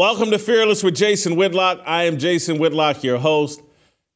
Welcome to Fearless with Jason Whitlock. I am Jason Whitlock, your host.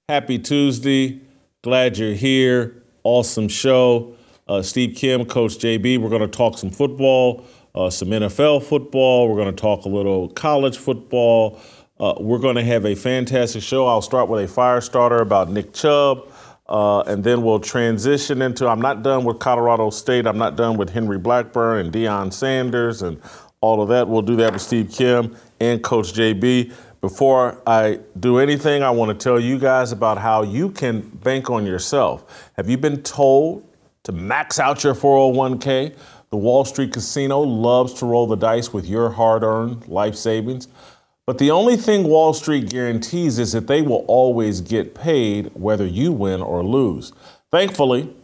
Happy Tuesday. Glad you're here. Awesome show. Uh, Steve Kim, Coach JB. We're going to talk some football, uh, some NFL football. We're going to talk a little college football. Uh, we're going to have a fantastic show. I'll start with a fire starter about Nick Chubb. Uh, and then we'll transition into. I'm not done with Colorado State. I'm not done with Henry Blackburn and Deion Sanders and all of that. We'll do that with Steve Kim and Coach JB. Before I do anything, I want to tell you guys about how you can bank on yourself. Have you been told to max out your 401k? The Wall Street Casino loves to roll the dice with your hard earned life savings. But the only thing Wall Street guarantees is that they will always get paid whether you win or lose. Thankfully,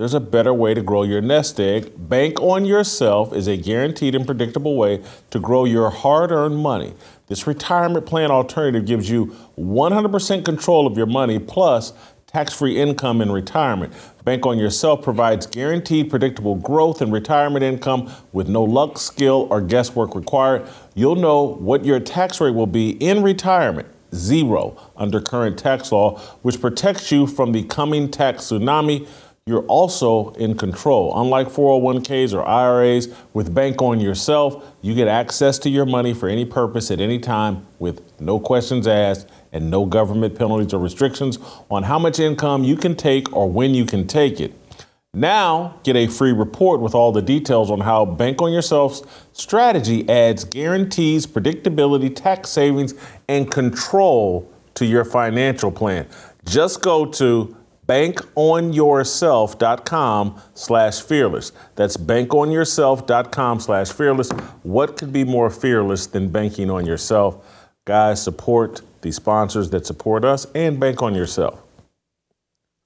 there's a better way to grow your nest egg. Bank on Yourself is a guaranteed and predictable way to grow your hard earned money. This retirement plan alternative gives you 100% control of your money plus tax free income in retirement. Bank on Yourself provides guaranteed, predictable growth in retirement income with no luck, skill, or guesswork required. You'll know what your tax rate will be in retirement zero under current tax law, which protects you from the coming tax tsunami you're also in control. Unlike 401ks or IRAs, with Bank on Yourself, you get access to your money for any purpose at any time with no questions asked and no government penalties or restrictions on how much income you can take or when you can take it. Now, get a free report with all the details on how Bank on Yourself's strategy adds guarantees, predictability, tax savings, and control to your financial plan. Just go to bankonyourself.com slash fearless. That's bankonyourself.com slash fearless. What could be more fearless than banking on yourself? Guys, support the sponsors that support us and bank on yourself.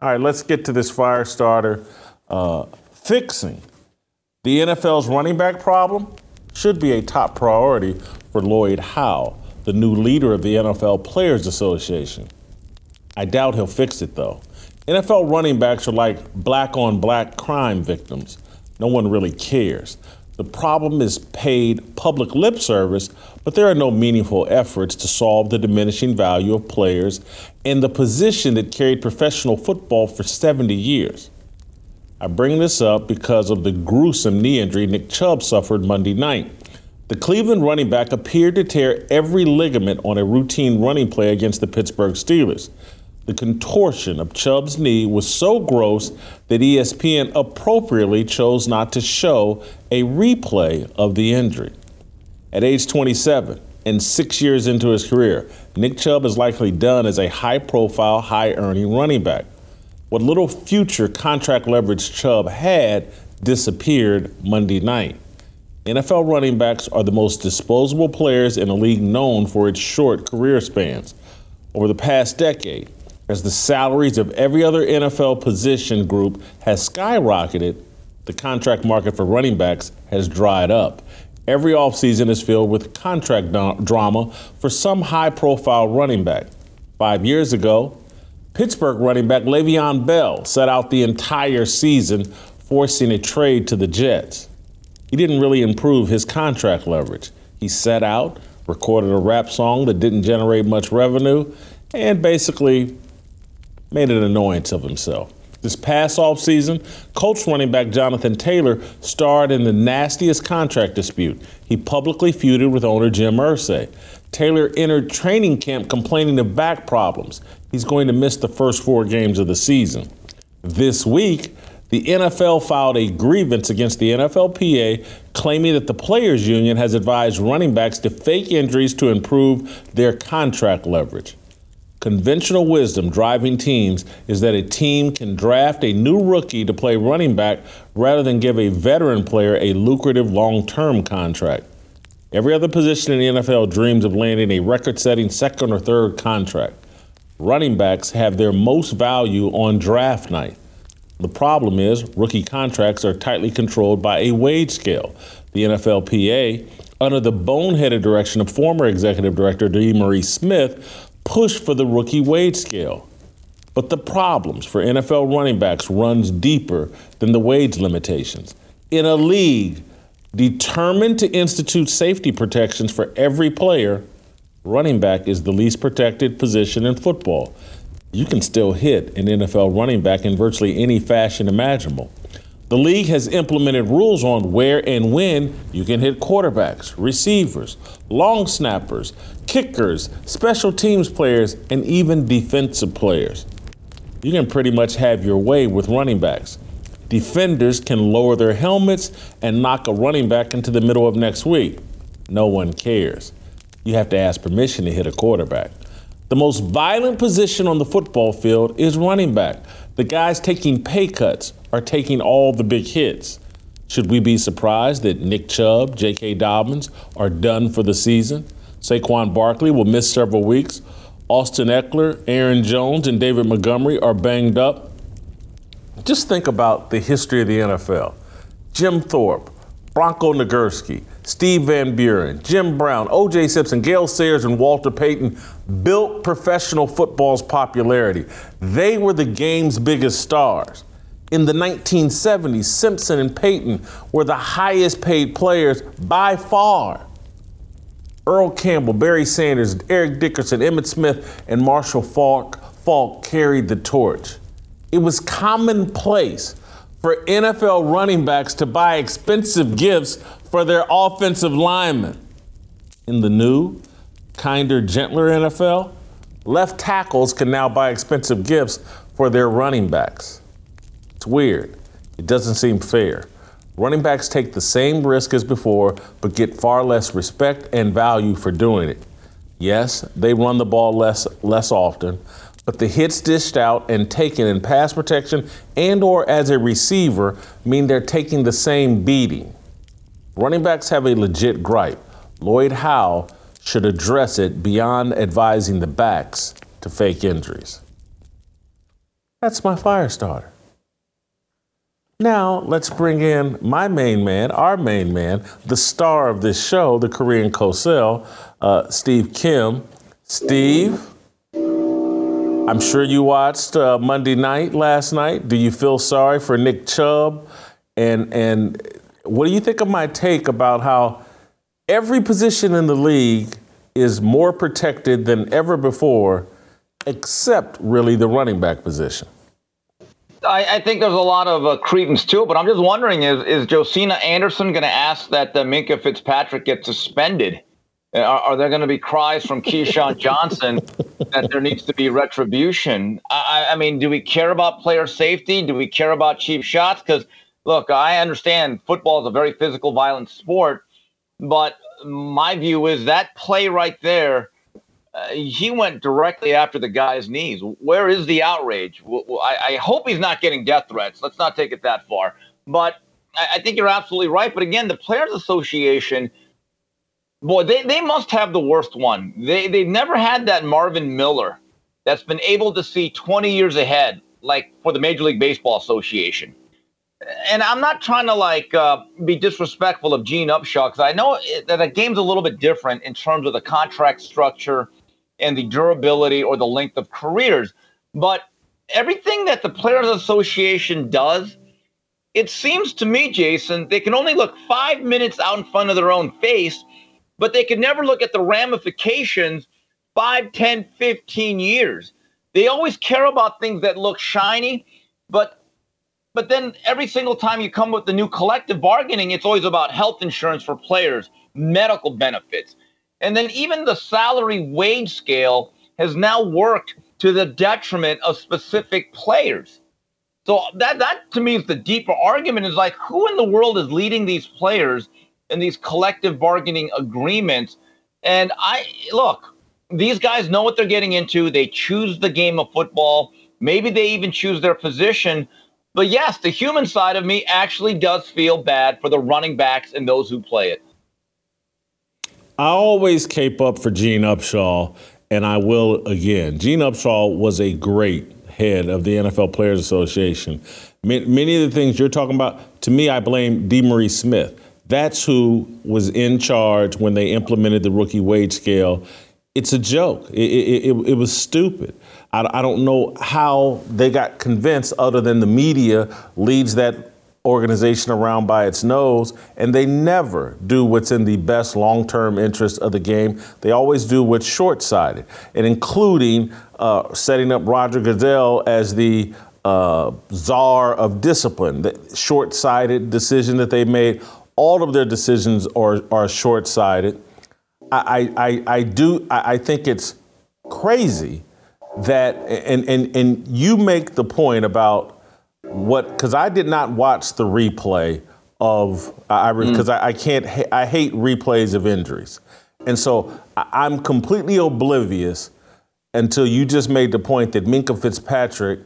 All right, let's get to this fire starter. Uh, fixing the NFL's running back problem should be a top priority for Lloyd Howell, the new leader of the NFL Players Association. I doubt he'll fix it, though. NFL running backs are like black on black crime victims. No one really cares. The problem is paid public lip service, but there are no meaningful efforts to solve the diminishing value of players in the position that carried professional football for 70 years. I bring this up because of the gruesome knee injury Nick Chubb suffered Monday night. The Cleveland running back appeared to tear every ligament on a routine running play against the Pittsburgh Steelers. The contortion of Chubb's knee was so gross that ESPN appropriately chose not to show a replay of the injury. At age 27 and six years into his career, Nick Chubb is likely done as a high profile, high earning running back. What little future contract leverage Chubb had disappeared Monday night. NFL running backs are the most disposable players in a league known for its short career spans. Over the past decade, as the salaries of every other NFL position group has skyrocketed, the contract market for running backs has dried up. Every offseason is filled with contract drama for some high profile running back. Five years ago, Pittsburgh running back Le'Veon Bell set out the entire season forcing a trade to the Jets. He didn't really improve his contract leverage. He set out, recorded a rap song that didn't generate much revenue, and basically made an annoyance of himself. This past offseason, Colts running back Jonathan Taylor starred in the nastiest contract dispute. He publicly feuded with owner Jim Irsay. Taylor entered training camp complaining of back problems. He's going to miss the first four games of the season. This week, the NFL filed a grievance against the NFLPA, claiming that the players' union has advised running backs to fake injuries to improve their contract leverage. Conventional wisdom driving teams is that a team can draft a new rookie to play running back rather than give a veteran player a lucrative long term contract. Every other position in the NFL dreams of landing a record setting second or third contract. Running backs have their most value on draft night. The problem is, rookie contracts are tightly controlled by a wage scale. The NFLPA, under the boneheaded direction of former executive director DeMaurice Smith, pushed for the rookie wage scale. But the problems for NFL running backs runs deeper than the wage limitations. In a league determined to institute safety protections for every player, running back is the least protected position in football you can still hit an NFL running back in virtually any fashion imaginable. The league has implemented rules on where and when you can hit quarterbacks, receivers, long snappers, kickers, special teams players, and even defensive players. You can pretty much have your way with running backs. Defenders can lower their helmets and knock a running back into the middle of next week. No one cares. You have to ask permission to hit a quarterback. The most violent position on the football field is running back. The guys taking pay cuts are taking all the big hits. Should we be surprised that Nick Chubb, J.K. Dobbins are done for the season? Saquon Barkley will miss several weeks. Austin Ekeler, Aaron Jones, and David Montgomery are banged up. Just think about the history of the NFL. Jim Thorpe, Bronco Nagurski, Steve Van Buren, Jim Brown, O.J. Simpson, Gale Sayers, and Walter Payton built professional football's popularity. They were the game's biggest stars. In the 1970s, Simpson and Payton were the highest paid players by far. Earl Campbell, Barry Sanders, Eric Dickerson, Emmitt Smith, and Marshall Falk, Faulk carried the torch. It was commonplace for NFL running backs to buy expensive gifts for their offensive linemen. In the new, kinder, gentler NFL, left tackles can now buy expensive gifts for their running backs. It's weird. It doesn't seem fair. Running backs take the same risk as before, but get far less respect and value for doing it. Yes, they run the ball less less often, but the hits dished out and taken in pass protection and or as a receiver mean they're taking the same beating. Running backs have a legit gripe. Lloyd Howell should address it beyond advising the backs to fake injuries. That's my fire starter. Now, let's bring in my main man, our main man, the star of this show, the Korean Cosell, uh, Steve Kim. Steve, I'm sure you watched uh, Monday night last night. Do you feel sorry for Nick Chubb? And and what do you think of my take about how every position in the league is more protected than ever before, except really the running back position? I, I think there's a lot of uh, credence to it, but I'm just wondering: is is Josina Anderson going to ask that uh, Minkah Fitzpatrick get suspended? Are, are there going to be cries from Keyshawn Johnson that there needs to be retribution? I, I, mean, do we care about player safety? Do we care about cheap shots? Because, look, I understand football is a very physical, violent sport, but my view is that play right there, uh, he went directly after the guy's knees. Where is the outrage? I, I, hope he's not getting death threats. Let's not take it that far. But I, I think you're absolutely right. But again, the Players Association – boy, they, they must have the worst one. They they've never had that Marvin Miller that's been able to see 20 years ahead, like for the Major League Baseball Association. And I'm not trying to like uh, be disrespectful of Gene Upshaw because I know that the game's a little bit different in terms of the contract structure and the durability or the length of careers. But everything that the Players Association does, it seems to me, Jason, they can only look five minutes out in front of their own face but they can never look at the ramifications 5, 10, 15 years. They always care about things that look shiny, but but then every single time you come with the new collective bargaining, it's always about health insurance for players, medical benefits. And then even the salary wage scale has now worked to the detriment of specific players. So that that to me is the deeper argument is like who in the world is leading these players in these collective bargaining agreements. And I look, these guys know what they're getting into. They choose the game of football. Maybe they even choose their position. But yes, the human side of me actually does feel bad for the running backs and those who play it. I always cape up for Gene Upshaw, and I will again. Gene Upshaw was a great head of the NFL Players Association. Many of the things you're talking about, to me, I blame DeMaurice Smith. That's who was in charge when they implemented the rookie wage scale. It's a joke. It, it, it, it was stupid. I, I don't know how they got convinced, other than the media leads that organization around by its nose, and they never do what's in the best long term interest of the game. They always do what's short sighted, and including uh, setting up Roger Goodell as the uh, czar of discipline, the short sighted decision that they made. All of their decisions are, are short sighted. I, I, I do, I think it's crazy that, and, and, and you make the point about what because I did not watch the replay of I because mm. I, I, can't I hate replays of injuries, and so I'm completely oblivious until you just made the point that Minkah Fitzpatrick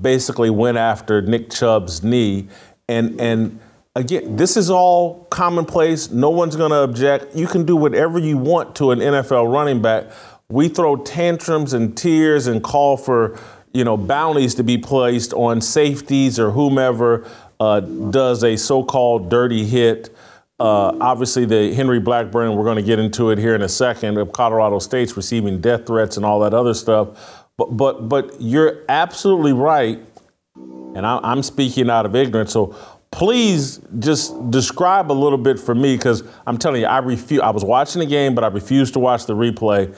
basically went after Nick Chubb's knee, and and again this is all commonplace. No one's going to object. You can do whatever you want to an NFL running back. We throw tantrums and tears and call for you know, bounties to be placed on safeties or whomever uh, does a so-called dirty hit. Uh, obviously, the Henry Blackburn, we're going to get into it here in a second, of Colorado State's receiving death threats and all that other stuff. But, but, but you're absolutely right, and I, I'm speaking out of ignorance. So please just describe a little bit for me, because I'm telling you, I refuse. I was watching the game, but I refused to watch the replay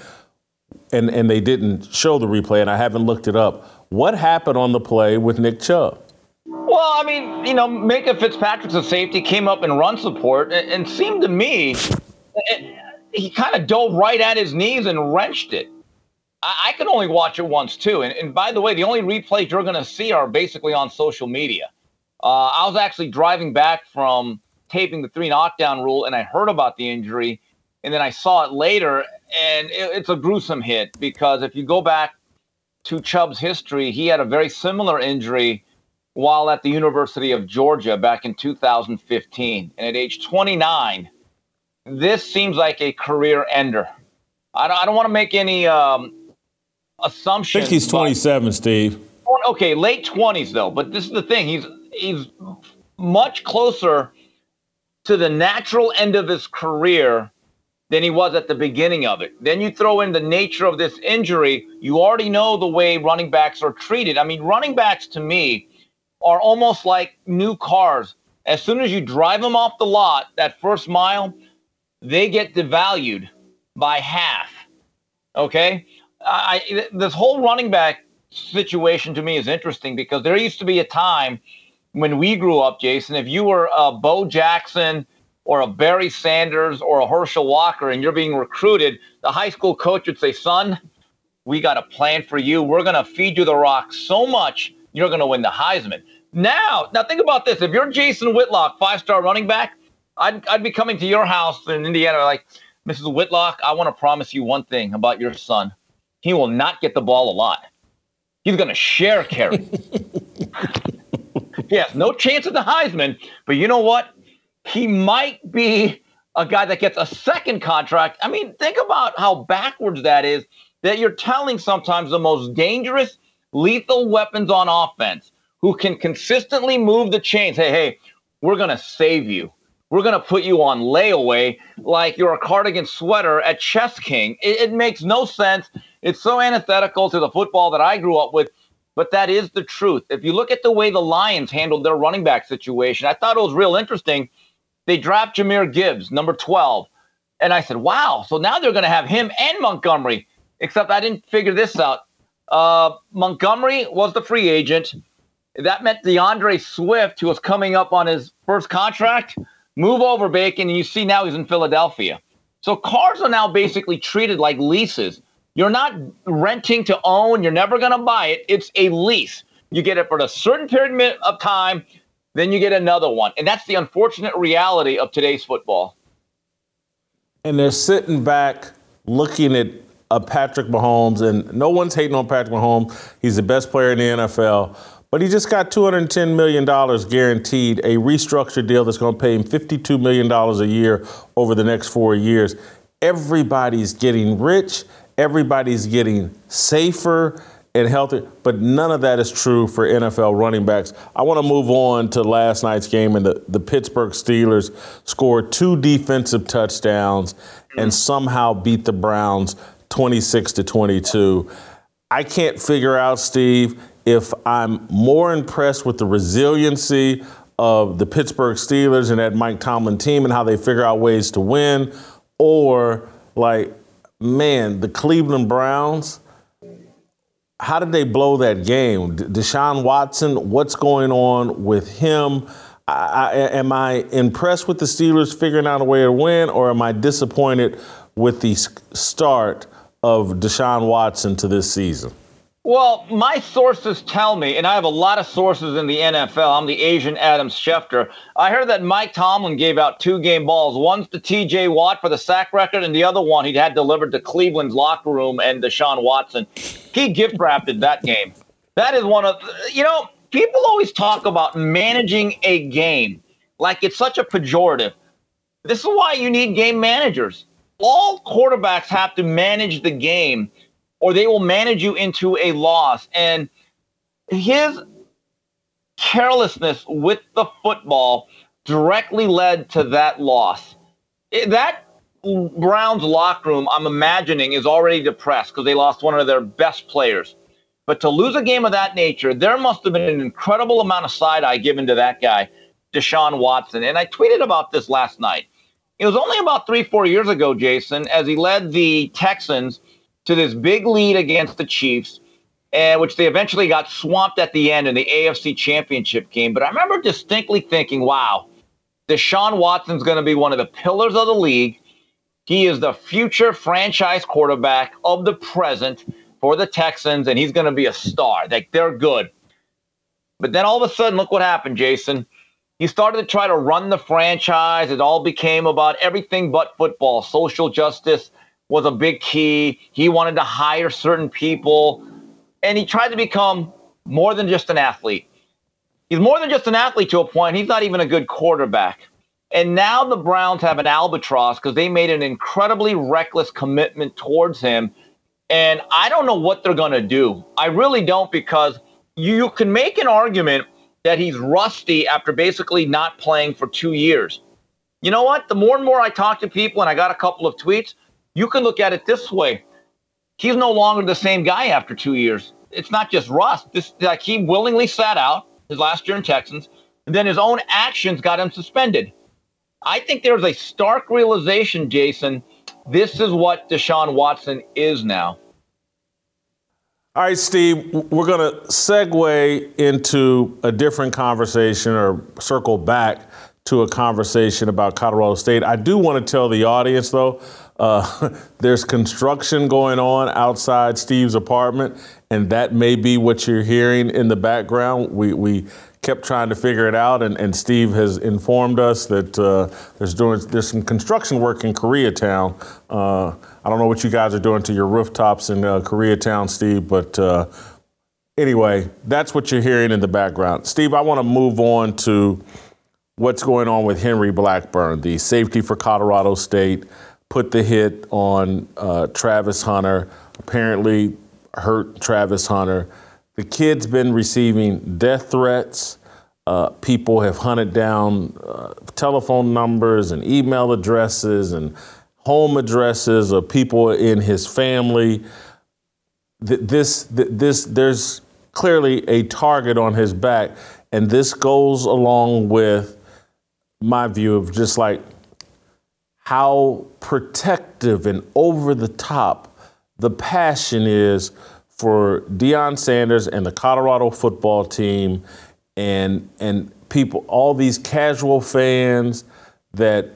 and, and they didn't show the replay, and I haven't looked it up. What happened on the play with Nick Chubb? Well, I mean, you know, Minkah Fitzpatrick's a safety, came up in run support, and, and seemed to me he kind of dove right at his knees and wrenched it. I, I can only watch it once too. And, and by the way, the only replays you're going to see are basically on social media. Uh, I was actually driving back from taping the three knockdown rule, and I heard about the injury, and then I saw it later, and it, it's a gruesome hit because if you go back to Chubb's history, he had a very similar injury while at the University of Georgia back in 2015. And at age 29, this seems like a career ender. I don't, I don't want to make any um, assumptions. I think he's 27, but, Steve. Okay, late 20s though. But this is the thing: he's he's much closer to the natural end of his career than he was at the beginning of it. Then you throw in the nature of this injury. You already know the way running backs are treated. I mean, running backs to me are almost like new cars. As soon as you drive them off the lot, that first mile, they get devalued by half. Okay? I, this whole running back situation to me is interesting because there used to be a time when we grew up, Jason, if you were a Bo Jackson, or a Barry Sanders or a Herschel Walker and you're being recruited, the high school coach would say, Son, we got a plan for you. We're going to feed you the rock so much, you're going to win the Heisman. Now, now think about this. If you're Jason Whitlock, five star running back, I'd, I'd be coming to your house in Indiana like, Mrs. Whitlock, I want to promise you one thing about your son. He will not get the ball a lot. He's going to share carry. yes, no chance at the Heisman, but you know what? He might be a guy that gets a second contract. I mean, think about how backwards that is that you're telling sometimes the most dangerous, lethal weapons on offense who can consistently move the chains. Hey, hey, we're going to save you. We're going to put you on layaway like you're a cardigan sweater at Chess King. It, it makes no sense. It's so antithetical to the football that I grew up with but that is the truth. If you look at the way the Lions handled their running back situation, I thought it was real interesting they draft Jahmyr Gibbs, number 12. And I said, wow, so now they're going to have him and Montgomery. Except I didn't figure this out. Uh, Montgomery was the free agent. That meant D'Andre Swift, who was coming up on his first contract, move over Bacon, and you see now he's in Philadelphia. So cars are now basically treated like leases. You're not renting to own, you're never going to buy it. It's a lease. You get it for a certain period of time then you get another one. And that's the unfortunate reality of today's football. And they're sitting back looking at a Patrick Mahomes, and no one's hating on Patrick Mahomes. He's the best player in the NFL. But he just got $210 million guaranteed, a restructured deal that's going to pay him $52 million a year over the next four years. everybody's getting rich, everybody's getting safer and healthy, but none of that is true for NFL running backs. I want to move on to last night's game, and the, the Pittsburgh Steelers scored two defensive touchdowns and somehow beat the Browns 26 to 22. I can't figure out, Steve, if I'm more impressed with the resiliency of the Pittsburgh Steelers and that Mike Tomlin team and how they figure out ways to win, or like, man, the Cleveland Browns. How did they blow that game? Deshaun Watson, what's going on with him? I, I, am I impressed with the Steelers figuring out a way to win, or am I disappointed with the start of Deshaun Watson to this season? Well, my sources tell me, and I have a lot of sources in the NFL. I'm the Asian Adam Schefter. I heard that Mike Tomlin gave out two game balls. One's to TJ Watt for the sack record, and the other one he had delivered to Cleveland's locker room and Deshaun Watson. He gift wrapped that game. That is one of, you know, people always talk about managing a game like it's such a pejorative. This is why you need game managers. All quarterbacks have to manage the game or they will manage you into a loss. And his carelessness with the football directly led to that loss. That Browns locker room, I'm imagining, is already depressed because they lost one of their best players. But to lose a game of that nature, there must have been an incredible amount of side eye given to that guy, Deshaun Watson. And I tweeted about this last night. It was only about three, four years ago, Jason, as he led the Texans to this big lead against the Chiefs, and which they eventually got swamped at the end in the AFC Championship game. But I remember distinctly thinking, wow, Deshaun Watson's going to be one of the pillars of the league. He is the future franchise quarterback of the present for the Texans, and he's going to be a star. Like they're good. But then all of a sudden, look what happened, Jason. He started to try to run the franchise. It all became about everything but football, social justice, was a big key. He wanted to hire certain people, and he tried to become more than just an athlete. He's more than just an athlete to a point. He's not even a good quarterback. And now the Browns have an albatross because they made an incredibly reckless commitment towards him. And I don't know what they're going to do. I really don't because you can make an argument that he's rusty after basically not playing for two years. You know what? The more and more I talk to people, and I got a couple of tweets, you can look at it this way. He's no longer the same guy after two years. It's not just rust. This like he willingly sat out his last year in Texans, and then his own actions got him suspended. I think there's a stark realization, Jason. This is what Deshaun Watson is now. All right, Steve, we're going to segue into a different conversation or circle back to a conversation about Colorado State. I do want to tell the audience, though, uh, there's construction going on outside Steve's apartment, and that may be what you're hearing in the background. We, we kept trying to figure it out, and, and Steve has informed us that uh, there's doing there's some construction work in Koreatown. Uh, I don't know what you guys are doing to your rooftops in uh, Koreatown, Steve, but uh, anyway, that's what you're hearing in the background. Steve, I want to move on to what's going on with Henry Blackburn, the safety for Colorado State, put the hit on uh, Travis Hunter, apparently hurt Travis Hunter. The kid's been receiving death threats. Uh, people have hunted down uh, telephone numbers and email addresses and home addresses of people in his family. This, this, there's clearly a target on his back, and this goes along with my view of just like how protective and over the top the passion is for Deion Sanders and the Colorado football team and and people all these casual fans that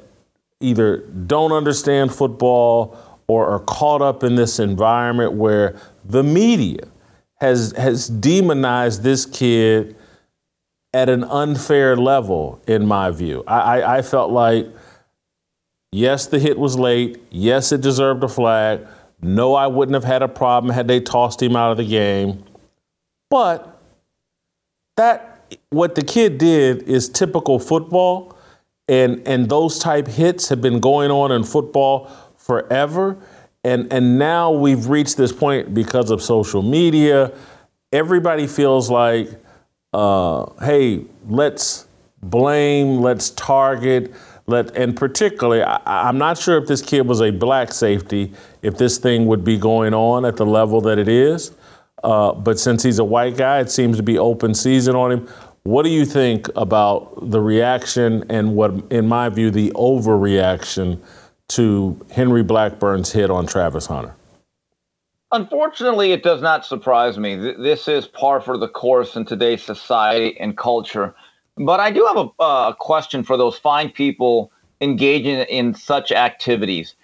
either don't understand football or are caught up in this environment where the media has has demonized this kid at an unfair level, in my view. I, I, I felt like, yes, the hit was late. Yes, it deserved a flag. No, I wouldn't have had a problem had they tossed him out of the game. But that what the kid did is typical football, and and those type hits have been going on in football forever. And, and now we've reached this point because of social media. Everybody feels like, uh, hey, let's blame, let's target, let, and particularly, I, am not sure if this kid was a black safety, if this thing would be going on at the level that it is. Uh, but since he's a white guy, it seems to be open season on him. What do you think about the reaction and what, in my view, the overreaction to Henry Blackburn's hit on Travis Hunter? Unfortunately, it does not surprise me. This is par for the course in today's society and culture. But I do have a, a question for those fine people engaging in such activities.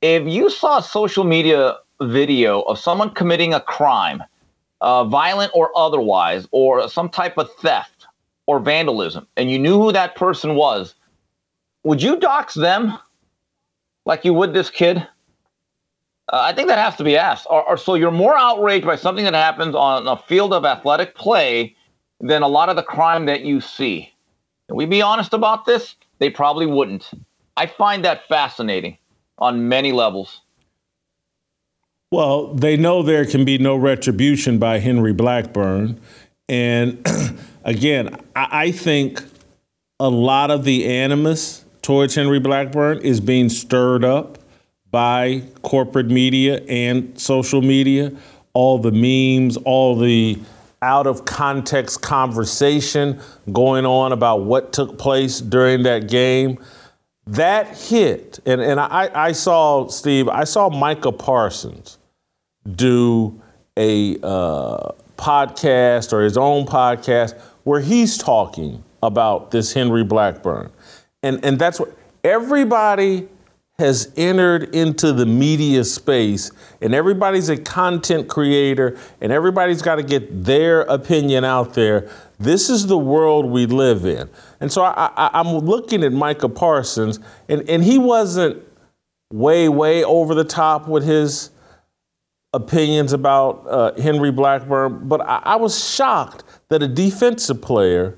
If you saw a social media video of someone committing a crime, uh, violent or otherwise, or some type of theft or vandalism, and you knew who that person was, would you dox them like you would this kid? Uh, I think that has to be asked. Or, or, so you're more outraged by something that happens on a field of athletic play than a lot of the crime that you see. Can we be honest about this? They probably wouldn't. I find that fascinating on many levels. Well, they know there can be no retribution by Henry Blackburn. And again, I think a lot of the animus towards Henry Blackburn is being stirred up by corporate media and social media. All the memes, all the out of context conversation going on about what took place during that game. That hit, and, and I, I saw, Steve, I saw Micah Parsons do a uh, podcast or his own podcast where he's talking about this Henry Blackburn. And, and that's what everybody has entered into the media space, and everybody's a content creator, and everybody's got to get their opinion out there. This is the world we live in. And so I, am looking at Micah Parsons, and, and he wasn't way, way over the top with his opinions about uh, Henry Blackburn, but I, I was shocked that a defensive player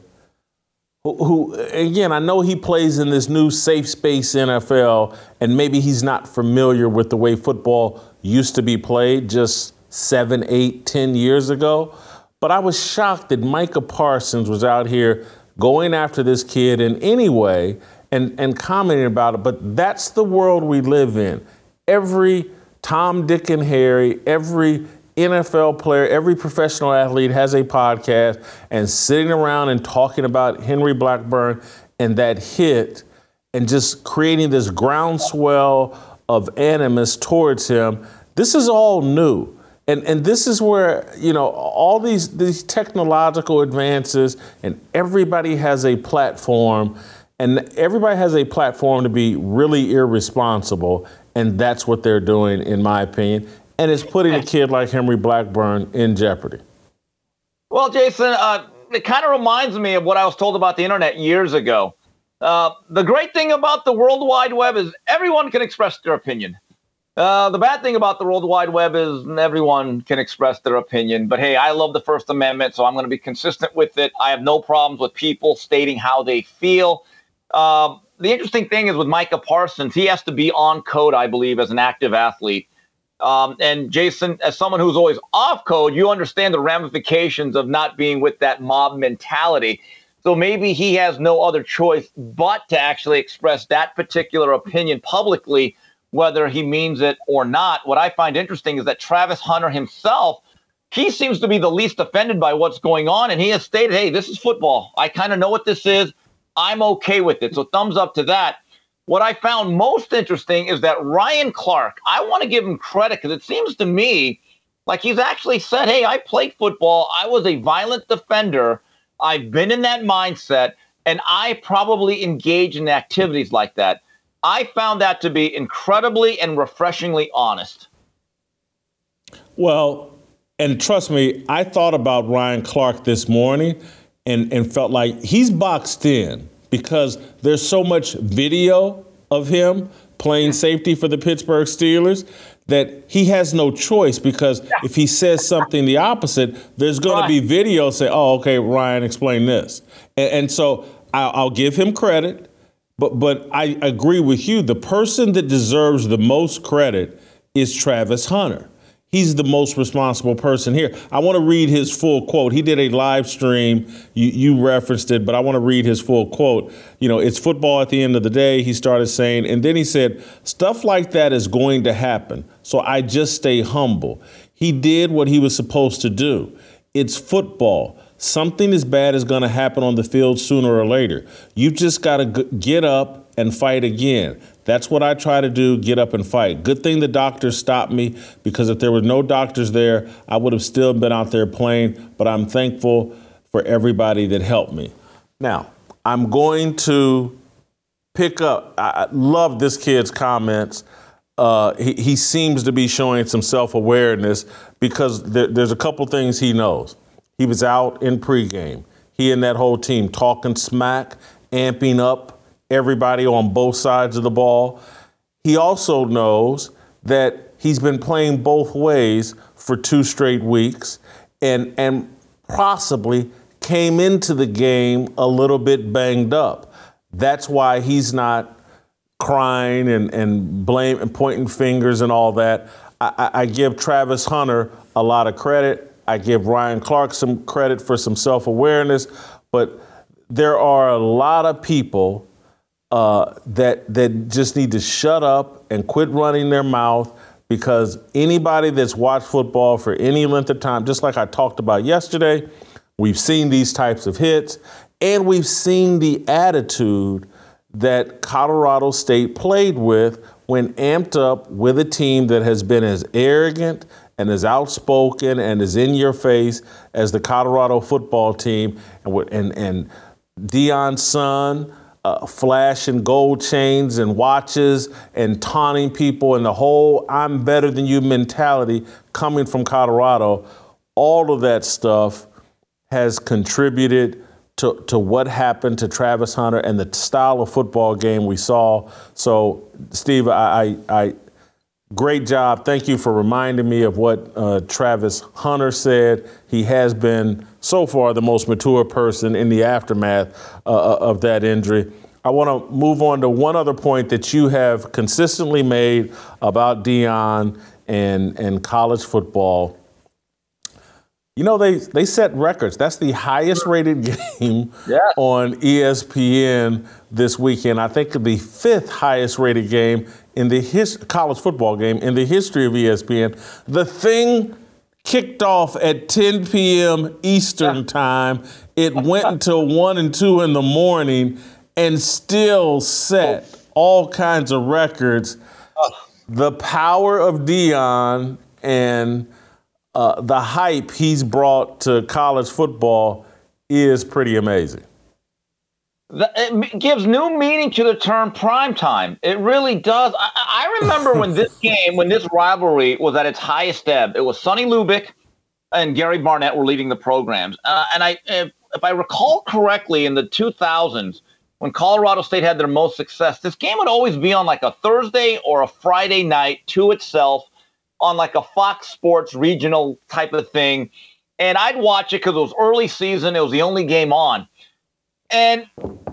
who, again, I know he plays in this new safe space NFL, and maybe he's not familiar with the way football used to be played just seven, eight, ten years ago. But I was shocked that Micah Parsons was out here going after this kid in any way and, and commenting about it. But that's the world we live in. Every Tom, Dick, and Harry, every NFL player, every professional athlete has a podcast and sitting around and talking about Henry Blackburn and that hit and just creating this groundswell of animus towards him. This is all new. And, and this is where, you know, all these, these technological advances and everybody has a platform and everybody has a platform to be really irresponsible. And that's what they're doing, in my opinion and it's putting a kid like Henry Blackburn in jeopardy. Well, Jason, uh, it kind of reminds me of what I was told about the internet years ago. Uh, the great thing about the World Wide Web is everyone can express their opinion. Uh, the bad thing about the World Wide Web is everyone can express their opinion. But hey, I love the First Amendment, so I'm going to be consistent with it. I have no problems with people stating how they feel. Um, the interesting thing is with Micah Parsons, he has to be on code, I believe, as an active athlete. Um, and Jason, as someone who's always off code, you understand the ramifications of not being with that mob mentality. So maybe he has no other choice but to actually express that particular opinion publicly, whether he means it or not. What I find interesting is that Travis Hunter himself, he seems to be the least offended by what's going on. And he has stated, hey, this is football. I kind of know what this is. I'm okay with it. So thumbs up to that. What I found most interesting is that Ryan Clark, I want to give him credit because it seems to me like he's actually said, Hey, I played football. I was a violent defender. I've been in that mindset, and I probably engage in activities like that. I found that to be incredibly and refreshingly honest. Well, and trust me, I thought about Ryan Clark this morning and, and felt like he's boxed in because there's so much video of him playing safety for the Pittsburgh Steelers that he has no choice because if he says something the opposite, there's going to be video say, "Oh, okay, Ryan, explain this," and, and so I'll, I'll give him credit. But but I agree with you. The person that deserves the most credit is Travis Hunter. He's the most responsible person here. I want to read his full quote. He did a live stream. You, you referenced it, but I want to read his full quote. You know, it's football at the end of the day, he started saying. And then he said, Stuff like that is going to happen. So I just stay humble. He did what he was supposed to do. It's football. Something as bad is going to happen on the field sooner or later. You've just got to g- get up and fight again. That's what I try to do get up and fight. Good thing the doctors stopped me because if there were no doctors there, I would have still been out there playing. But I'm thankful for everybody that helped me. Now, I'm going to pick up, I love this kid's comments. Uh, he, he, seems to be showing some self awareness because there, there's a couple things he knows. He was out in pregame. He and that whole team talking smack, amping up everybody on both sides of the ball. He also knows that he's been playing both ways for two straight weeks and, and possibly came into the game a little bit banged up. That's why he's not crying and, and blame and pointing fingers and all that. I, I give Travis Hunter a lot of credit. I give Ryan Clark some credit for some self awareness, but there are a lot of people uh, that that just need to shut up and quit running their mouth because anybody that's watched football for any length of time, just like I talked about yesterday, we've seen these types of hits and we've seen the attitude that Colorado State played with when amped up with a team that has been as arrogant and as outspoken and as in your face as the Colorado football team. And and, and Deion's son uh, flashing gold chains and watches and taunting people and the whole I'm better than you mentality coming from Colorado, all of that stuff has contributed to, to what happened to Travis Hunter and the style of football game we saw. So, Steve, I, I, I great job. Thank you for reminding me of what uh, Travis Hunter said. He has been so far the most mature person in the aftermath uh, uh of that injury. I want to move on to one other point that you have consistently made about Deion and, and college football. You know, they, they set records. That's the highest rated game yeah. on ESPN this weekend. I think the fifth highest rated game in the his, college football game in the history of ESPN. The thing kicked off at 10 p.m. Eastern time. It went until 1 and 2 in the morning and still set oh. all kinds of records. The power of Deion and uh, the hype he's brought to college football is pretty amazing. It gives new meaning to the term prime time. It really does. I, I remember when this game, when this rivalry was at its highest ebb, it was Sonny Lubick and Gary Barnett were leading the programs. Uh, and I, if, if I recall correctly, in the 2000s, when Colorado State had their most success, this game would always be on like a Thursday or a Friday night to itself on like a Fox Sports regional type of thing. And I'd watch it because it was early season. It was the only game on. And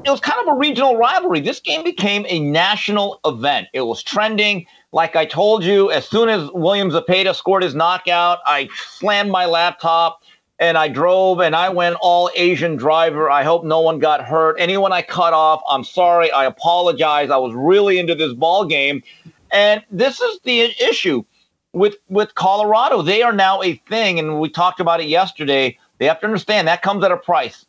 it was kind of a regional rivalry. This game became a national event. It was trending. Like I told you, as soon as William Zepeda scored his knockout, I slammed my laptop and I drove and I went all Asian driver. I hope no one got hurt. Anyone I cut off, I'm sorry. I apologize. I was really into this ball game. And this is the issue with with Colorado. They are now a thing, and we talked about it yesterday. They have to understand that comes at a price.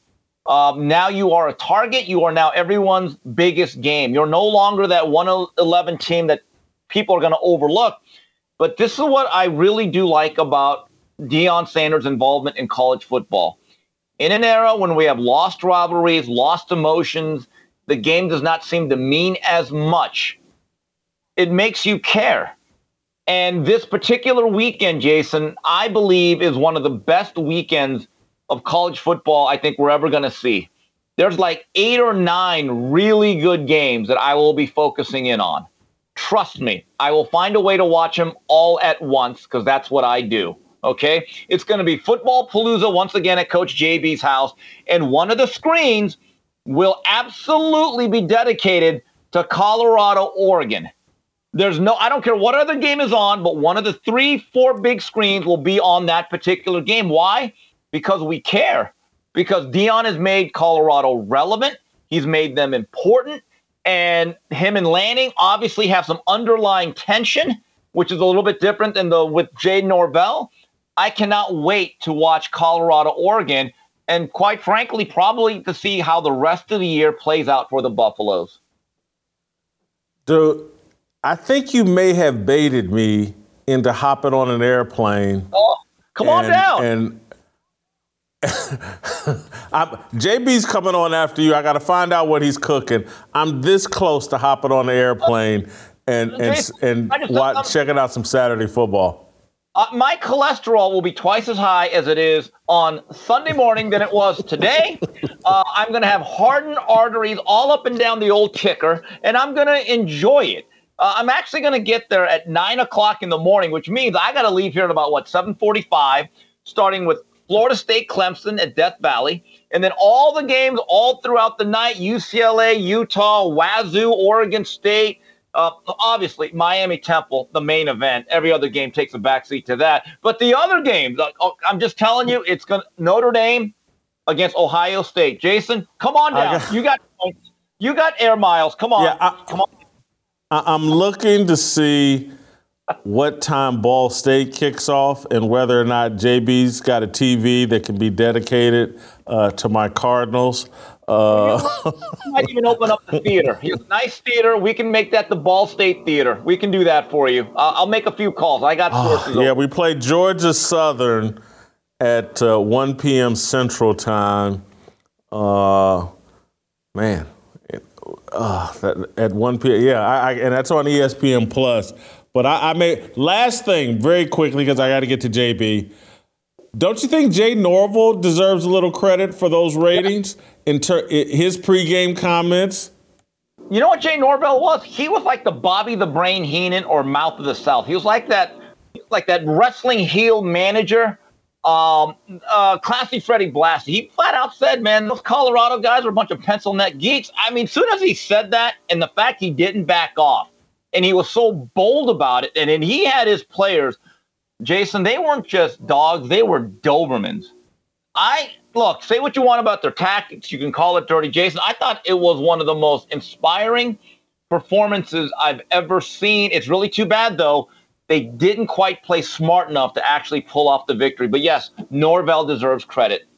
Um, now you are a target. You are now everyone's biggest game. You're no longer that 111 team that people are going to overlook. But this is what I really do like about Deion Sanders' involvement in college football. In an era when we have lost rivalries, lost emotions, the game does not seem to mean as much. It makes you care. And this particular weekend, Jason, I believe is one of the best weekends of college football I think we're ever going to see. There's like eight or nine really good games that I will be focusing in on. Trust me, I will find a way to watch them all at once because that's what I do. Okay. It's going to be Football Palooza once again at Coach JB's house. And one of the screens will absolutely be dedicated to Colorado, Oregon. There's no, I don't care what other game is on, but one of the three, four big screens will be on that particular game. Why? Because we care. Because Deion has made Colorado relevant. He's made them important. And him and Lanning obviously have some underlying tension, which is a little bit different than the with Jay Norvell. I cannot wait to watch Colorado, Oregon, and quite frankly, probably to see how the rest of the year plays out for the Buffaloes. Dude, I think you may have baited me into hopping on an airplane. Oh, come on down. And I'm, JB's coming on after you. I got to find out what he's cooking. I'm this close to hopping on the airplane and and and, and watch, checking out some Saturday football. Uh, my cholesterol will be twice as high as it is on Sunday morning than it was today. Uh, I'm going to have hardened arteries all up and down the old ticker, and I'm going to enjoy it. Uh, I'm actually going to get there at nine o'clock in the morning, which means I got to leave here at about what 7:45, starting with Florida State, Clemson at Death Valley, and then all the games all throughout the night: UCLA, Utah, Wazoo, Oregon State. Uh, obviously, Miami Temple, the main event. Every other game takes a backseat to that. But the other games, uh, I'm just telling you, it's going Notre Dame against Ohio State. Jason, come on down. Got, you got you got air miles. Come on. Yeah, I, come on. I'm looking to see what time Ball State kicks off and whether or not JB's got a TV that can be dedicated uh, to my Cardinals. Uh, might even open up the theater. Nice theater. We can make that the Ball State Theater. We can do that for you. Uh, I'll make a few calls. I got sources. yeah, we play Georgia Southern at uh, 1 p.m. Central Time. Uh, man, uh, that, at 1 p.m. Yeah, I, I, and that's on ESPN Plus. But I, I made last thing very quickly because I got to get to JB. Don't you think Jay Norvell deserves a little credit for those ratings in ter- his pregame comments? You know what Jay Norvell was? He was like the Bobby the Brain Heenan or Mouth of the South. He was like that, like that wrestling heel manager um, uh, classy Freddie Blassie, he flat out said, man, those Colorado guys are a bunch of pencil neck geeks. I mean, soon as he said that, and the fact he didn't back off, and he was so bold about it, and then he had his players, Jason, they weren't just dogs, they were Dobermans. I look, say what you want about their tactics, you can call it dirty, Jason. I thought it was one of the most inspiring performances I've ever seen. It's really too bad, though they didn't quite play smart enough to actually pull off the victory. But yes, Norvell deserves credit.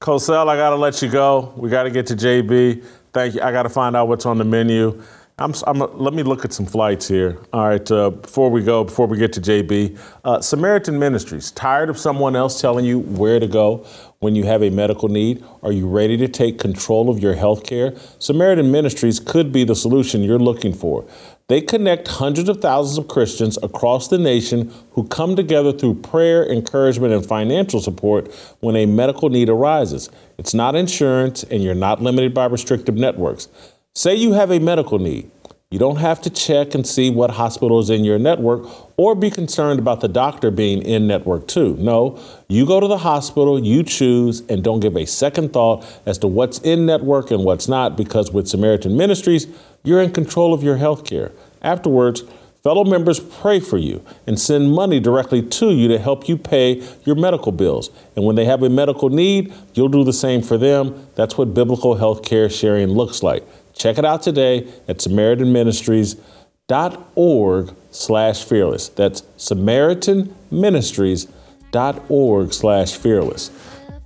Cosell, I got to let you go. We got to get to JB. Thank you. I got to find out what's on the menu. I'm, I'm, let me look at some flights here. All right, uh, before we go, before we get to JB, uh, Samaritan Ministries, tired of someone else telling you where to go when you have a medical need? Are you ready to take control of your health care? Samaritan Ministries could be the solution you're looking for. They connect hundreds of thousands of Christians across the nation who come together through prayer, encouragement, and financial support when a medical need arises. It's not insurance, and you're not limited by restrictive networks. Say you have a medical need. You don't have to check and see what hospital is in your network or be concerned about the doctor being in network too. No, you go to the hospital, you choose, and don't give a second thought as to what's in network and what's not because with Samaritan Ministries, you're in control of your health care. Afterwards, fellow members pray for you and send money directly to you to help you pay your medical bills. And when they have a medical need, you'll do the same for them. That's what biblical health care sharing looks like. Check it out today at samaritanministries.org slash fearless. That's samaritanministries.org slash fearless.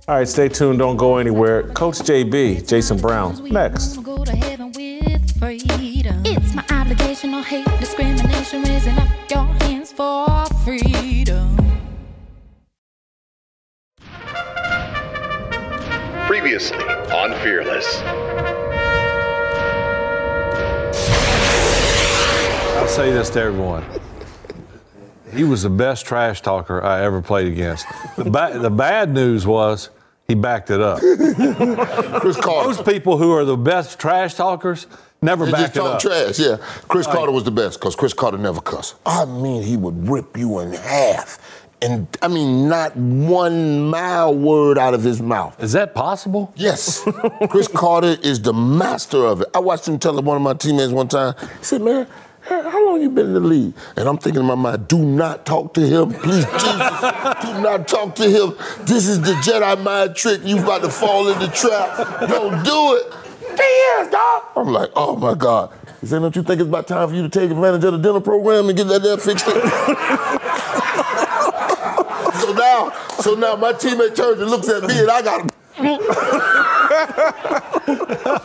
All right, stay tuned. Don't go anywhere. Coach JB, Jason Brown, next. It's my obligation, no hate, discrimination, raising up your hands for freedom. Previously on Fearless. I'll say this to everyone. He was the best trash talker I ever played against. The, ba- the bad news was he backed it up. Chris Carter. Most people who are the best trash talkers never they back just talk up. trash, yeah. Chris Carter was the best because Chris Carter never cussed. I mean, he would rip you in half And I mean, not one mild word out of his mouth. Is that possible? Yes, Chris Carter is the master of it. I watched him tell one of my teammates one time. He said, "Man, how long you been in the league?" And I'm thinking in my mind, "Do not talk to him, please, Jesus. Do not talk to him. This is the Jedi mind trick. You about to fall in the trap. Don't do it." Yes, dog. I'm like, "Oh my God." He said, "Don't you think it's about time for you to take advantage of the dinner program and get that there fixed?" so now, so now my teammate turns and looks at me, and I got.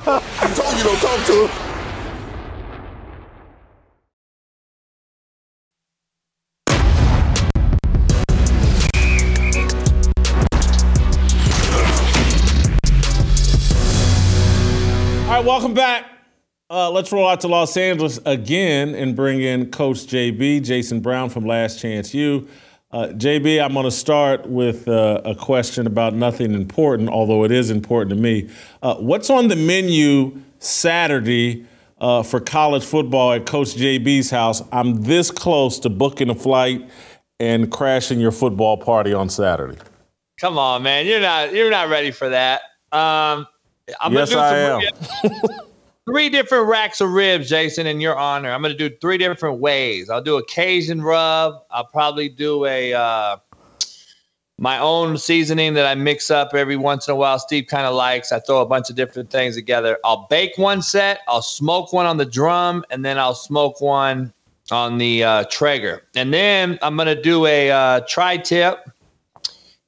I told you don't talk to him. Right, welcome back. Uh, let's roll out to Los Angeles again and bring in Coach JB, Jason Brown from Last Chance U. Uh, JB, I'm going to start with uh, a question about nothing important, although it is important to me. Uh, what's on the menu Saturday uh, for college football at Coach JB's house? I'm this close to booking a flight and crashing your football party on Saturday. Come on, man. You're not you're not ready for that. Um, I'm yes, gonna I do am. three different racks of ribs, Jason, in your honor. I'm gonna do three different ways. I'll do a Cajun rub. I'll probably do a uh, my own seasoning that I mix up every once in a while. Steve kind of likes. I throw a bunch of different things together. I'll bake one set. I'll smoke one on the drum, and then I'll smoke one on the uh, Traeger. And then I'm gonna do a uh, tri-tip,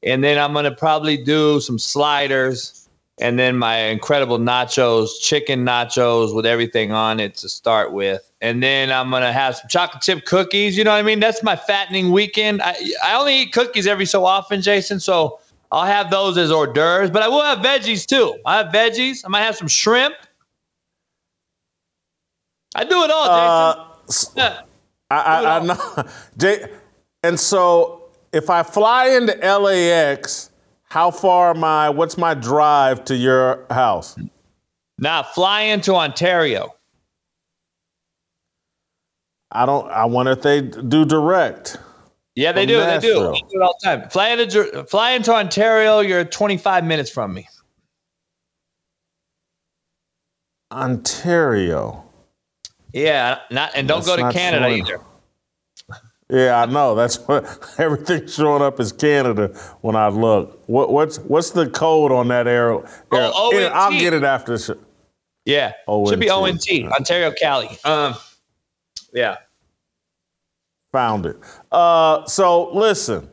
and then I'm gonna probably do some sliders and then my incredible nachos, chicken nachos with everything on it to start with. And then I'm gonna have some chocolate chip cookies. You know what I mean? That's my fattening weekend. I, I only eat cookies every so often, Jason. So I'll have those as hors d'oeuvres, but I will have veggies too. I have veggies. I might have some shrimp. I do it all, Jason. Uh, yeah. I, I, I know. Jay, and so if I fly into LAX, how far am I? What's my drive to your house? Now fly into Ontario. I don't. I wonder if they do direct. Yeah, they do. They do. Nashville. They do it all the time. Fly into fly into Ontario. You're 25 minutes from me. Ontario. Yeah, not and don't That's go to Canada showing. either. Yeah, I know. That's what everything's showing up as Canada when I look. What, what's what's the code on that arrow? arrow? Oh, I'll get it after the show. Yeah, should be ONT. ONT, Ontario, Cali. Um, yeah. Found it. Uh, so listen,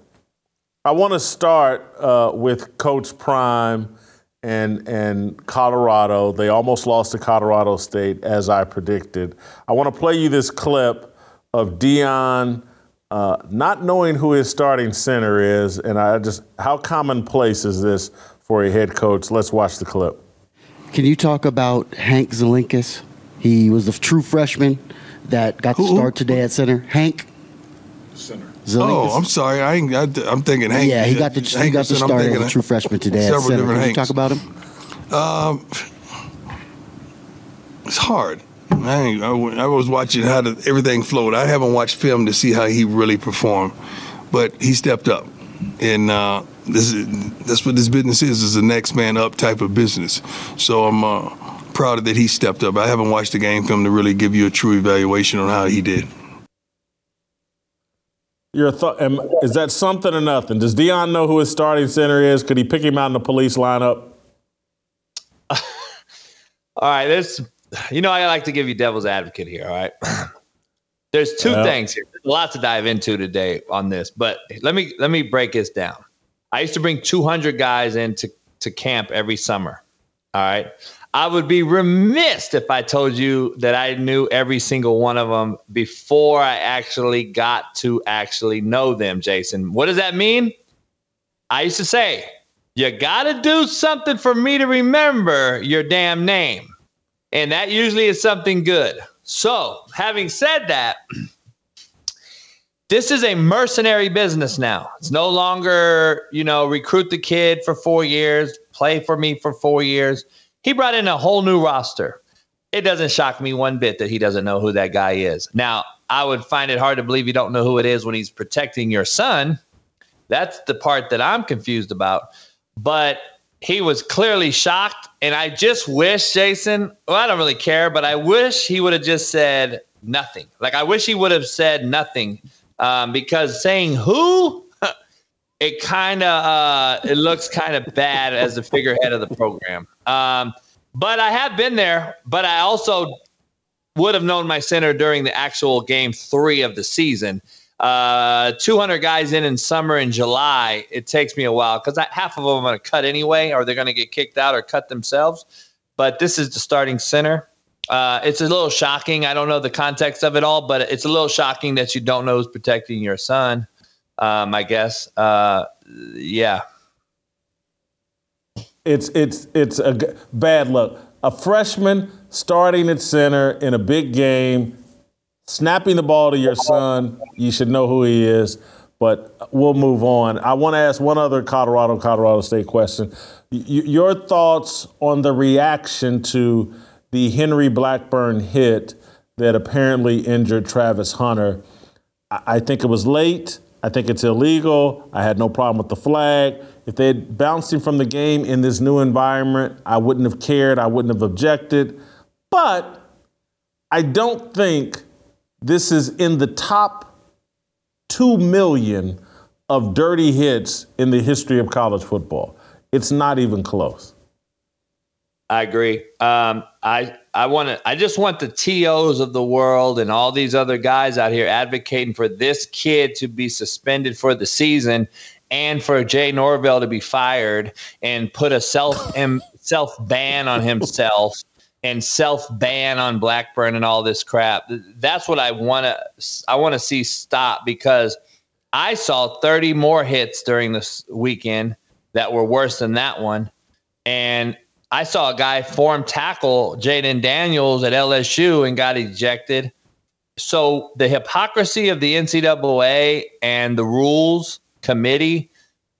I want to start uh, with Coach Prime and and Colorado. They almost lost to Colorado State, as I predicted. I want to play you this clip of Deion uh, not knowing who his starting center is, and I just how commonplace is this for a head coach? Let's watch the clip. Can you talk about Hank Zilinskas? He was the true freshman that got the start today at center. Hank Center. Zilinskas. Oh, I'm sorry. I ain't. I, I'm thinking Hank. yeah, he got the he got the Hankerson, start as thinking a true freshman today at several center. different Can you talk about him? Um, it's hard. I, ain't, I, w- I was watching how the, everything flowed. I haven't watched film to see how he really performed, but he stepped up, and uh, this is that's what this business is: is a next man up type of business. So I'm uh, proud that he stepped up. I haven't watched the game film to really give you a true evaluation on how he did. Your thought is that something or nothing? Does Deion know who his starting center is? Could he pick him out in the police lineup? All right, there's you know I like to give you devil's advocate here, all right? There's two things here. There's a lot to dive into today on this, but let me let me break this down. I used to bring 200 guys into to camp every summer. All right. I would be remiss if I told you that I knew every single one of them before I actually got to actually know them, Jason. What does that mean? I used to say, you got to do something for me to remember your damn name. And that usually is something good. So, having said that, this is a mercenary business now. It's no longer, you know, recruit the kid for four years, play for me for four years. He brought in a whole new roster. It doesn't shock me one bit that he doesn't know who that guy is. Now, I would find it hard to believe you don't know who it is when he's protecting your son. That's the part that I'm confused about. But he was clearly shocked. And I just wish, Jason, well, I don't really care, but I wish he would have just said nothing. Like, I wish he would have said nothing um, because saying who, it kind of uh, it looks kind of bad as the figurehead of the program. Um, but I have been there, but I also would have known my center during the actual game three of the season uh, 200 guys in in summer in July, it takes me a while because half of them I'm going to cut anyway, or they're going to get kicked out or cut themselves. But this is the starting center. Uh, it's a little shocking. I don't know the context of it all, but it's a little shocking that you don't know who's protecting your son. Um, I guess. Uh, yeah. It's it's it's a bad look. A freshman starting at center in a big game snapping the ball to your son, you should know who he is. But we'll move on. I want to ask one other Colorado Colorado State question. Y- your thoughts on the reaction to the Henry Blackburn hit that apparently injured Travis Hunter? I, I think it was late. I think it's illegal. I had no problem with the flag. If they had bounced him from the game in this new environment, I wouldn't have cared. I wouldn't have objected. But I don't think this is in the top 2 million of dirty hits in the history of college football. It's not even close. I agree. Um, I I want to. I just want the tos of the world and all these other guys out here advocating for this kid to be suspended for the season and for Jay Norvell to be fired and put a self self ban on himself and self ban on Blackburn and all this crap. That's what I want to I want to see stop because I saw 30 more hits during this weekend that were worse than that one. And I saw a guy form tackle Jayden Daniels at LSU and got ejected. So the hypocrisy of the NCAA and the rules committee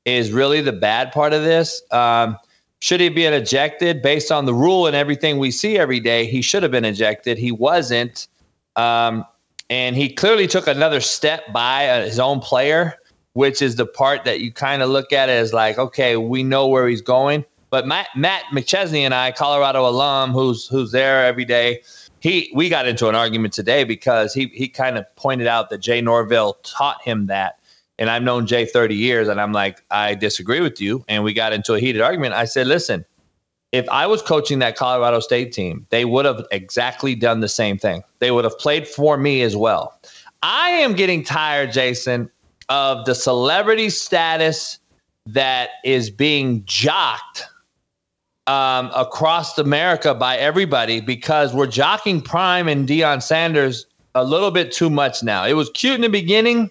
is really the bad part of this. Um, should he be ejected based on the rule and everything we see every day? He should have been ejected. He wasn't. Um, and he clearly took another step by uh, his own player, which is the part that you kind of look at as like, okay, we know where he's going. But Matt, Matt McChesney and I, Colorado alum, who's who's there every day, he we got into an argument today because he he kind of pointed out that Jay Norvell taught him that and I've known Jay 30 years, and I'm like, I disagree with you. And we got into a heated argument. I said, listen, if I was coaching that Colorado State team, they would have exactly done the same thing. They would have played for me as well. I am getting tired, Jason, of the celebrity status that is being jocked um, across America by everybody because we're jocking Prime and Deion Sanders a little bit too much now. It was cute in the beginning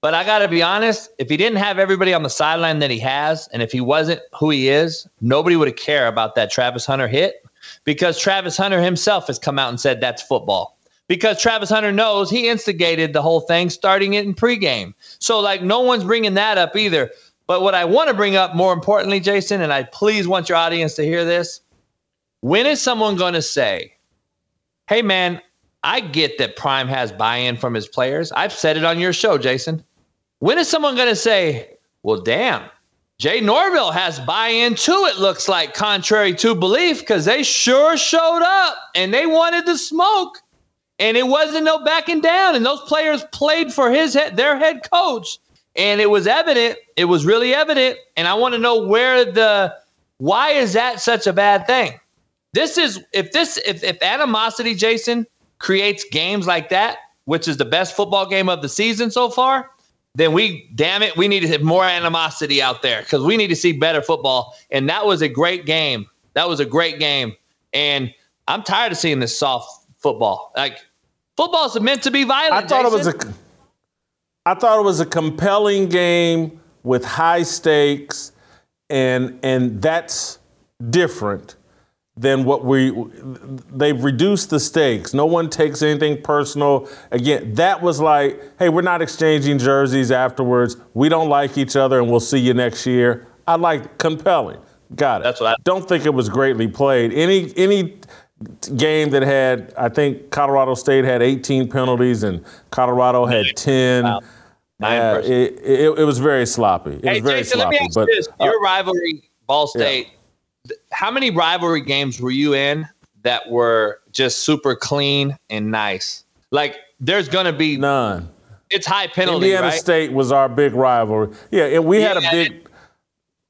but I got to be honest, if he didn't have everybody on the sideline that he has, and if he wasn't who he is, nobody would care about that Travis Hunter hit because Travis Hunter himself has come out and said that's football. Because Travis Hunter knows he instigated the whole thing, starting it in pregame. So, like, no one's bringing that up either. But what I want to bring up more importantly, Jason, and I please want your audience to hear this when is someone going to say, hey, man, I get that Prime has buy in from his players. I've said it on your show, Jason. When is someone going to say, well, damn, Jay Norvell has buy in too, it looks like, contrary to belief, because they sure showed up and they wanted to smoke. And it wasn't no backing down. And those players played for his head, their head coach. And it was evident. It was really evident. And I want to know where the why is that such a bad thing? This is if this if, if animosity, Jason, creates games like that, which is the best football game of the season so far, then we, damn it, we need to have more animosity out there because we need to see better football. And that was a great game. That was a great game. And I'm tired of seeing this soft football. Like football is meant to be violent. I thought Jason. it was a, I thought it was a compelling game with high stakes, and and that's different than what we they've reduced the stakes. No one takes anything personal. Again, that was like, hey, we're not exchanging jerseys afterwards. We don't like each other and we'll see you next year. I like compelling. Got it. That's what I don't think it was greatly played. Any any game that had I think Colorado State had 18 penalties and Colorado had 10. Wow. Nine Yeah, it, it, it was very sloppy. It Hey, was very Jason, let sloppy. me ask but you this: uh, Your rivalry, Ball State. th- How many rivalry games were you in that were just super clean and nice? Like, there's gonna be none. It's high penalty, Indiana right? State was our big rivalry. Yeah, and we had a Yeah, big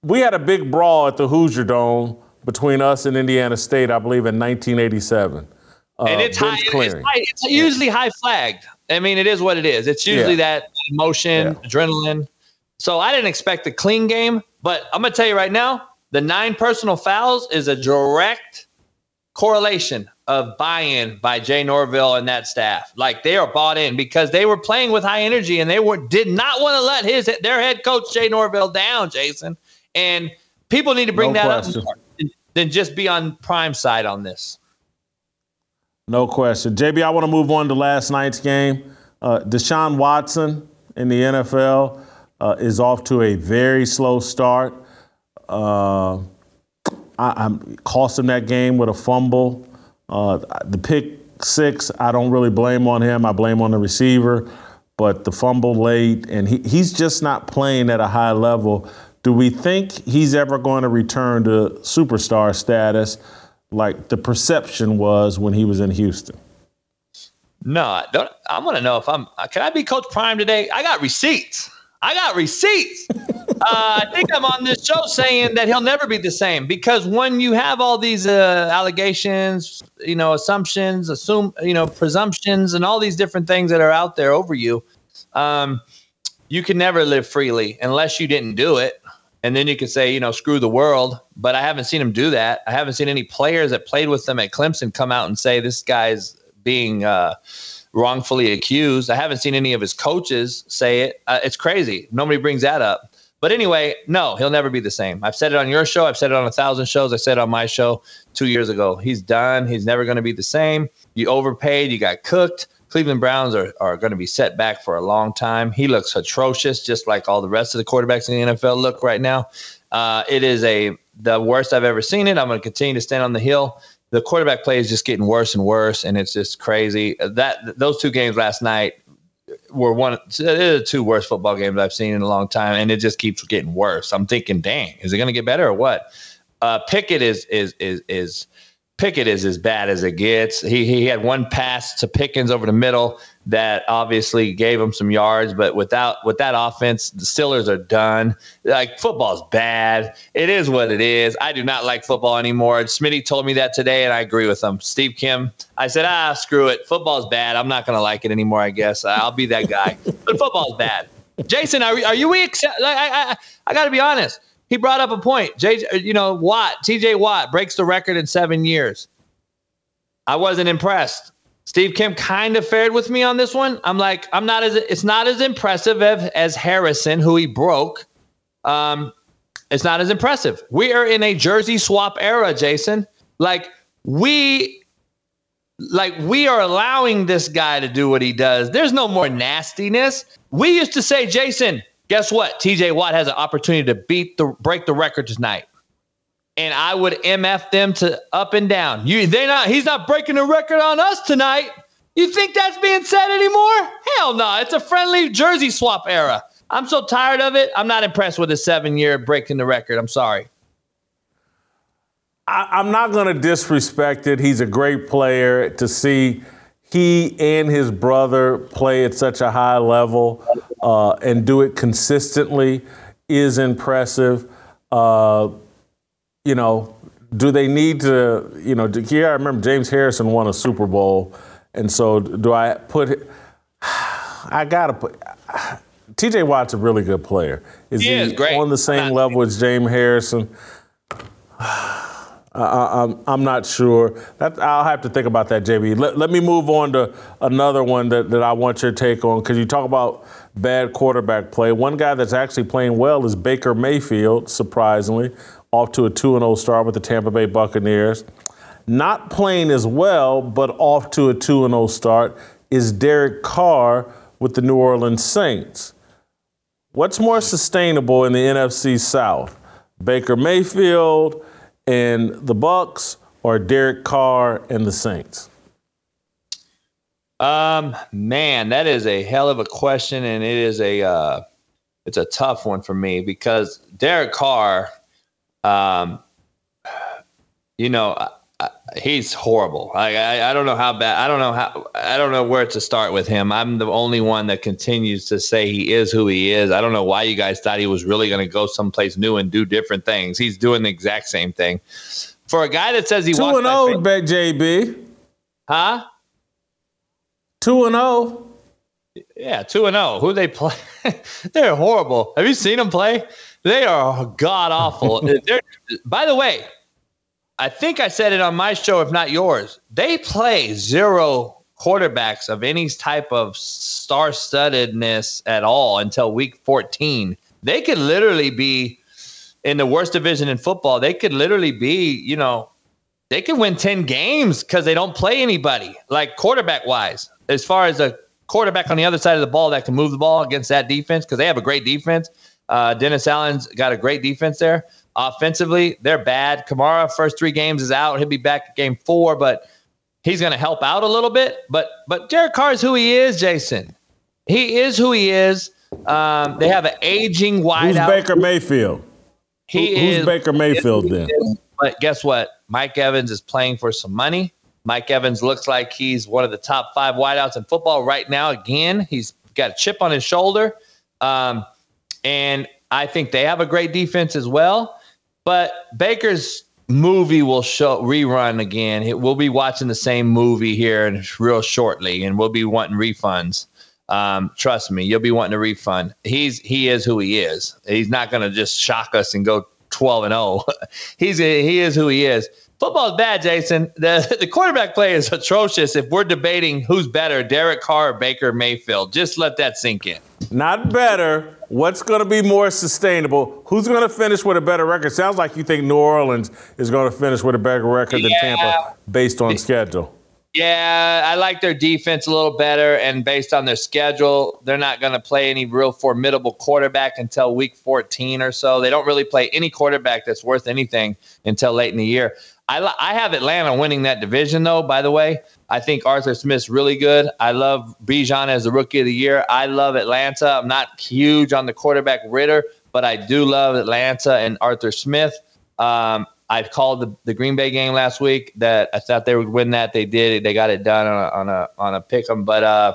we had a big brawl at the Hoosier Dome between us and Indiana State, I believe, in 1987. Uh, and it's high, it's high. It's usually high flagged. I mean, it is what it is. It's usually Yeah. that emotion, adrenaline. So I didn't expect a clean game, but I'm gonna tell you right now, the nine personal fouls is a direct correlation of buy-in by Jay Norvell and that staff. Like they are bought in because they were playing with high energy and they were did not want to let his their head coach Jay Norvell down, Jason. And people need to bring No that question. up more than just be on prime side on this. No question. JB, I want to move on to last night's game. Uh, Deshaun Watson in the NFL uh, is off to a very slow start. Uh, I, I'm cost him that game with a fumble. Uh, the pick six, I don't really blame on him. I blame on the receiver, but the fumble late, and he, he's just not playing at a high level. Do we think he's ever going to return to superstar status like the perception was when he was in Houston? No, I don't. I want to know if I'm. Can I be Coach Prime today? I got receipts. I got receipts. uh, I think I'm on this show saying that he'll never be the same because when you have all these uh, allegations, you know, assumptions, assume, you know, presumptions, and all these different things that are out there over you, um, you can never live freely unless you didn't do it. And then you could say, you know, screw the world. But I haven't seen him do that. I haven't seen any players that played with them at Clemson come out and say this guy's being uh, wrongfully accused. I haven't seen any of his coaches say it. Uh, it's crazy. Nobody brings that up. But anyway, no, he'll never be the same. I've said it on your show. I've said it on a thousand shows. I said it on my show two years ago. He's done. He's never going to be the same. You overpaid. You got cooked. Cleveland Browns are, are going to be set back for a long time. He looks atrocious, just like all the rest of the quarterbacks in the NFL look right now. Uh, it is a the worst I've ever seen it. I'm going to continue to stand on the hill. The quarterback play is just getting worse and worse, and it's just crazy. That those two games last night were one the two worst football games I've seen in a long time, and it just keeps getting worse. I'm thinking, dang, is it going to get better or what? Uh, Pickett is is is is Pickett is as bad as it gets. He he had one pass to Pickens over the middle that obviously gave him some yards, but without with that offense, the Steelers are done. Like football's bad. It is what it is. I do not like football anymore. Smitty told me that today, and I agree with him. Steve Kim, I said, ah, screw it. Football's bad. I'm not gonna like it anymore. I guess I'll be that guy. but football's bad. Jason, are, are you accept? Like, I I, I got to be honest. He brought up a point. J, you know, Watt, TJ Watt breaks the record in seven years. I wasn't impressed. Steve Kim kind of fared with me on this one. I'm like, I'm not as it's not as impressive as, as Harrison, who he broke. Um, it's not as impressive. We are in a jersey swap era, Jason. Like we like we are allowing this guy to do what he does. There's no more nastiness. We used to say, Jason, guess what? TJ Watt has an opportunity to beat the break the record tonight. And I would MF them to up and down. You they not he's not breaking the record on us tonight. You think that's being said anymore? Hell no. It's a friendly jersey swap era. I'm so tired of it. I'm not impressed with a seven year breaking the record. I'm sorry. I, I'm not going to disrespect it. He's a great player. To see he and his brother play at such a high level uh, and do it consistently is impressive. Uh, you know, do they need to, you know, here I remember James Harrison won a Super Bowl. And so do I put, I got to put, TJ Watt's a really good player. Is He he, is on the same level as James Harrison? I, I'm, I'm not sure. That, I'll have to think about that, JB. Let, let me move on to another one that, that I want your take on because you talk about bad quarterback play. One guy that's actually playing well is Baker Mayfield, surprisingly, off to a 2 0 start with the Tampa Bay Buccaneers. Not playing as well, but off to a 2 0 start is Derek Carr with the New Orleans Saints. What's more sustainable in the NFC South? Baker Mayfield and the Bucks or Derek Carr and the Saints? Um, man, that is a hell of a question, and it is a uh, it's a tough one for me because Derek Carr, um, you know, I, I, he's horrible. I, I I don't know how bad. I don't know how. I don't know where to start with him. I'm the only one that continues to say he is who he is. I don't know why you guys thought he was really going to go someplace new and do different things. He's doing the exact same thing. For a guy that says he Two and fa- bet JB. huh? Two and oh. zero. Yeah, two and zero. Who they play? They're horrible. Have you seen them play? They are god awful. By the way, I think I said it on my show, if not yours. They play zero quarterbacks of any type of star-studdedness at all until week 14. They could literally be in the worst division in football. They could literally be, you know, they can win 10 games because they don't play anybody like quarterback wise as far as a quarterback on the other side of the ball that can move the ball against that defense because they have a great defense uh, dennis allen's got a great defense there offensively they're bad kamara first three games is out he'll be back game four but he's going to help out a little bit but but derek carr is who he is jason he is who he is um, they have an aging Who's wideout Baker Mayfield? he Who's is Baker Mayfield then? but guess what? Mike Evans is playing for some money. Mike Evans looks like he's one of the top five wideouts in football right now. Again, he's got a chip on his shoulder. Um, and I think they have a great defense as well. But Baker's movie will show rerun again. We'll be watching the same movie here real shortly, and we'll be wanting refunds. Um, trust me, you'll be wanting a refund. He's he is who he is. He's not going to just shock us and go 12 and 0. He's he is who he is. Football's bad, Jason. The the quarterback play is atrocious. If we're debating who's better, Derek Carr or Baker Mayfield, just let that sink in. Not better. What's going to be more sustainable? Who's going to finish with a better record? Sounds like you think New Orleans is going to finish with a better record than Yeah. Tampa based on schedule. Yeah, I like their defense a little better, and based on their schedule, they're not going to play any real formidable quarterback until week 14 or so. They don't really play any quarterback that's worth anything until late in the year. I, I have Atlanta winning that division, though. By the way, I think Arthur Smith's really good. I love Bijan as the rookie of the year. I love Atlanta. I'm not huge on the quarterback Ridder, but I do love Atlanta and Arthur Smith. Um, I called the, the Green Bay game last week that I thought they would win that. They did. They got it done on a on a on a pick 'em. But uh,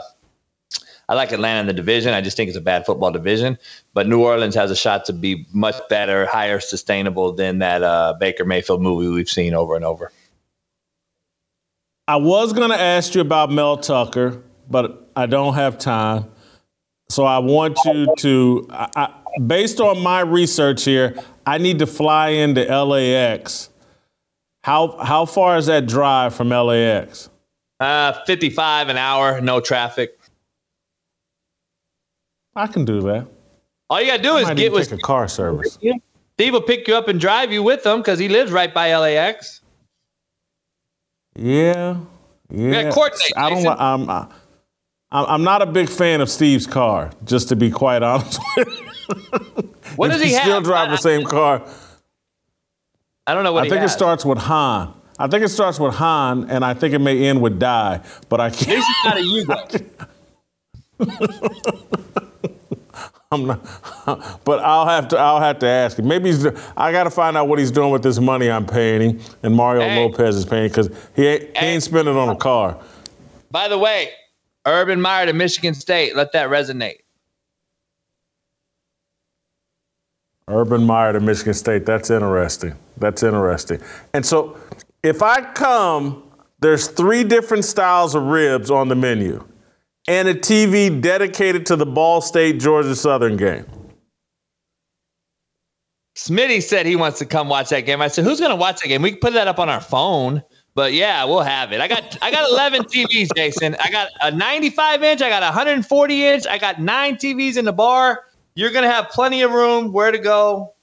I like Atlanta in the division. I just think it's a bad football division. But New Orleans has a shot to be much better, higher sustainable than that uh, Baker Mayfield movie we've seen over and over. I was going to ask you about Mel Tucker, but I don't have time. So I want you to, I, I, based on my research here, I need to fly into LAX. How how far is that drive from LAX? Uh, 55 an hour, no traffic. I can do that. All you got to do I is get with a car service. Steve will pick you up and drive you with him because he lives right by LAX. Yeah, yeah. gotta coordinate, I don't. Jason. I'm. I, I'm I'm not a big fan of Steve's car, just to be quite honest with you. What does he have? Still drive the same car. I don't know what I think it starts with Han. I think it starts with Han, and I think it may end with Die, but I can't. it's not a Yugo. I'm not, but I'll have to. I'll have to ask him. Maybe he's. I got to find out what he's doing with this money I'm paying him, and Mario Hey. Lopez is paying because he ain't, he ain't spending on a car. By the way, Urban Meyer to Michigan State. Let that resonate. Urban Meyer to Michigan State. That's interesting. That's interesting. And so, if I come, there's three different styles of ribs on the menu, and a TV dedicated to the Ball State Georgia Southern game. Smitty said he wants to come watch that game. I said, "Who's going to watch that game? We can put that up on our phone." But yeah, we'll have it. I got I got 11 TVs, Jason. I got a 95 inch. I got a 140 inch. I got nine TVs in the bar. You're gonna have plenty of room. Where to go?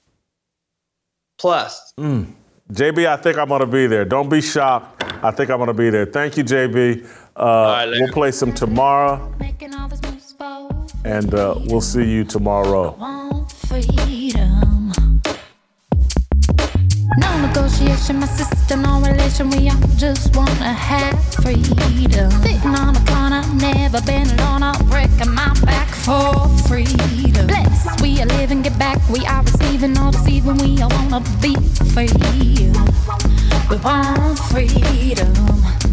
Plus, mm. JB, I think I'm going to be there. Don't be shocked. I think I'm going to be there. Thank you, JB. Uh, right, we'll play some tomorrow, Making all this moves for and uh, we'll see you tomorrow. No negotiation. my sister, no relation. We all just wanna have freedom. Sitting on a corner, never been alone. I'm breaking my back for freedom. Blessed, we are living, get back. We are receiving, all deceiving. We all wanna be free. We want freedom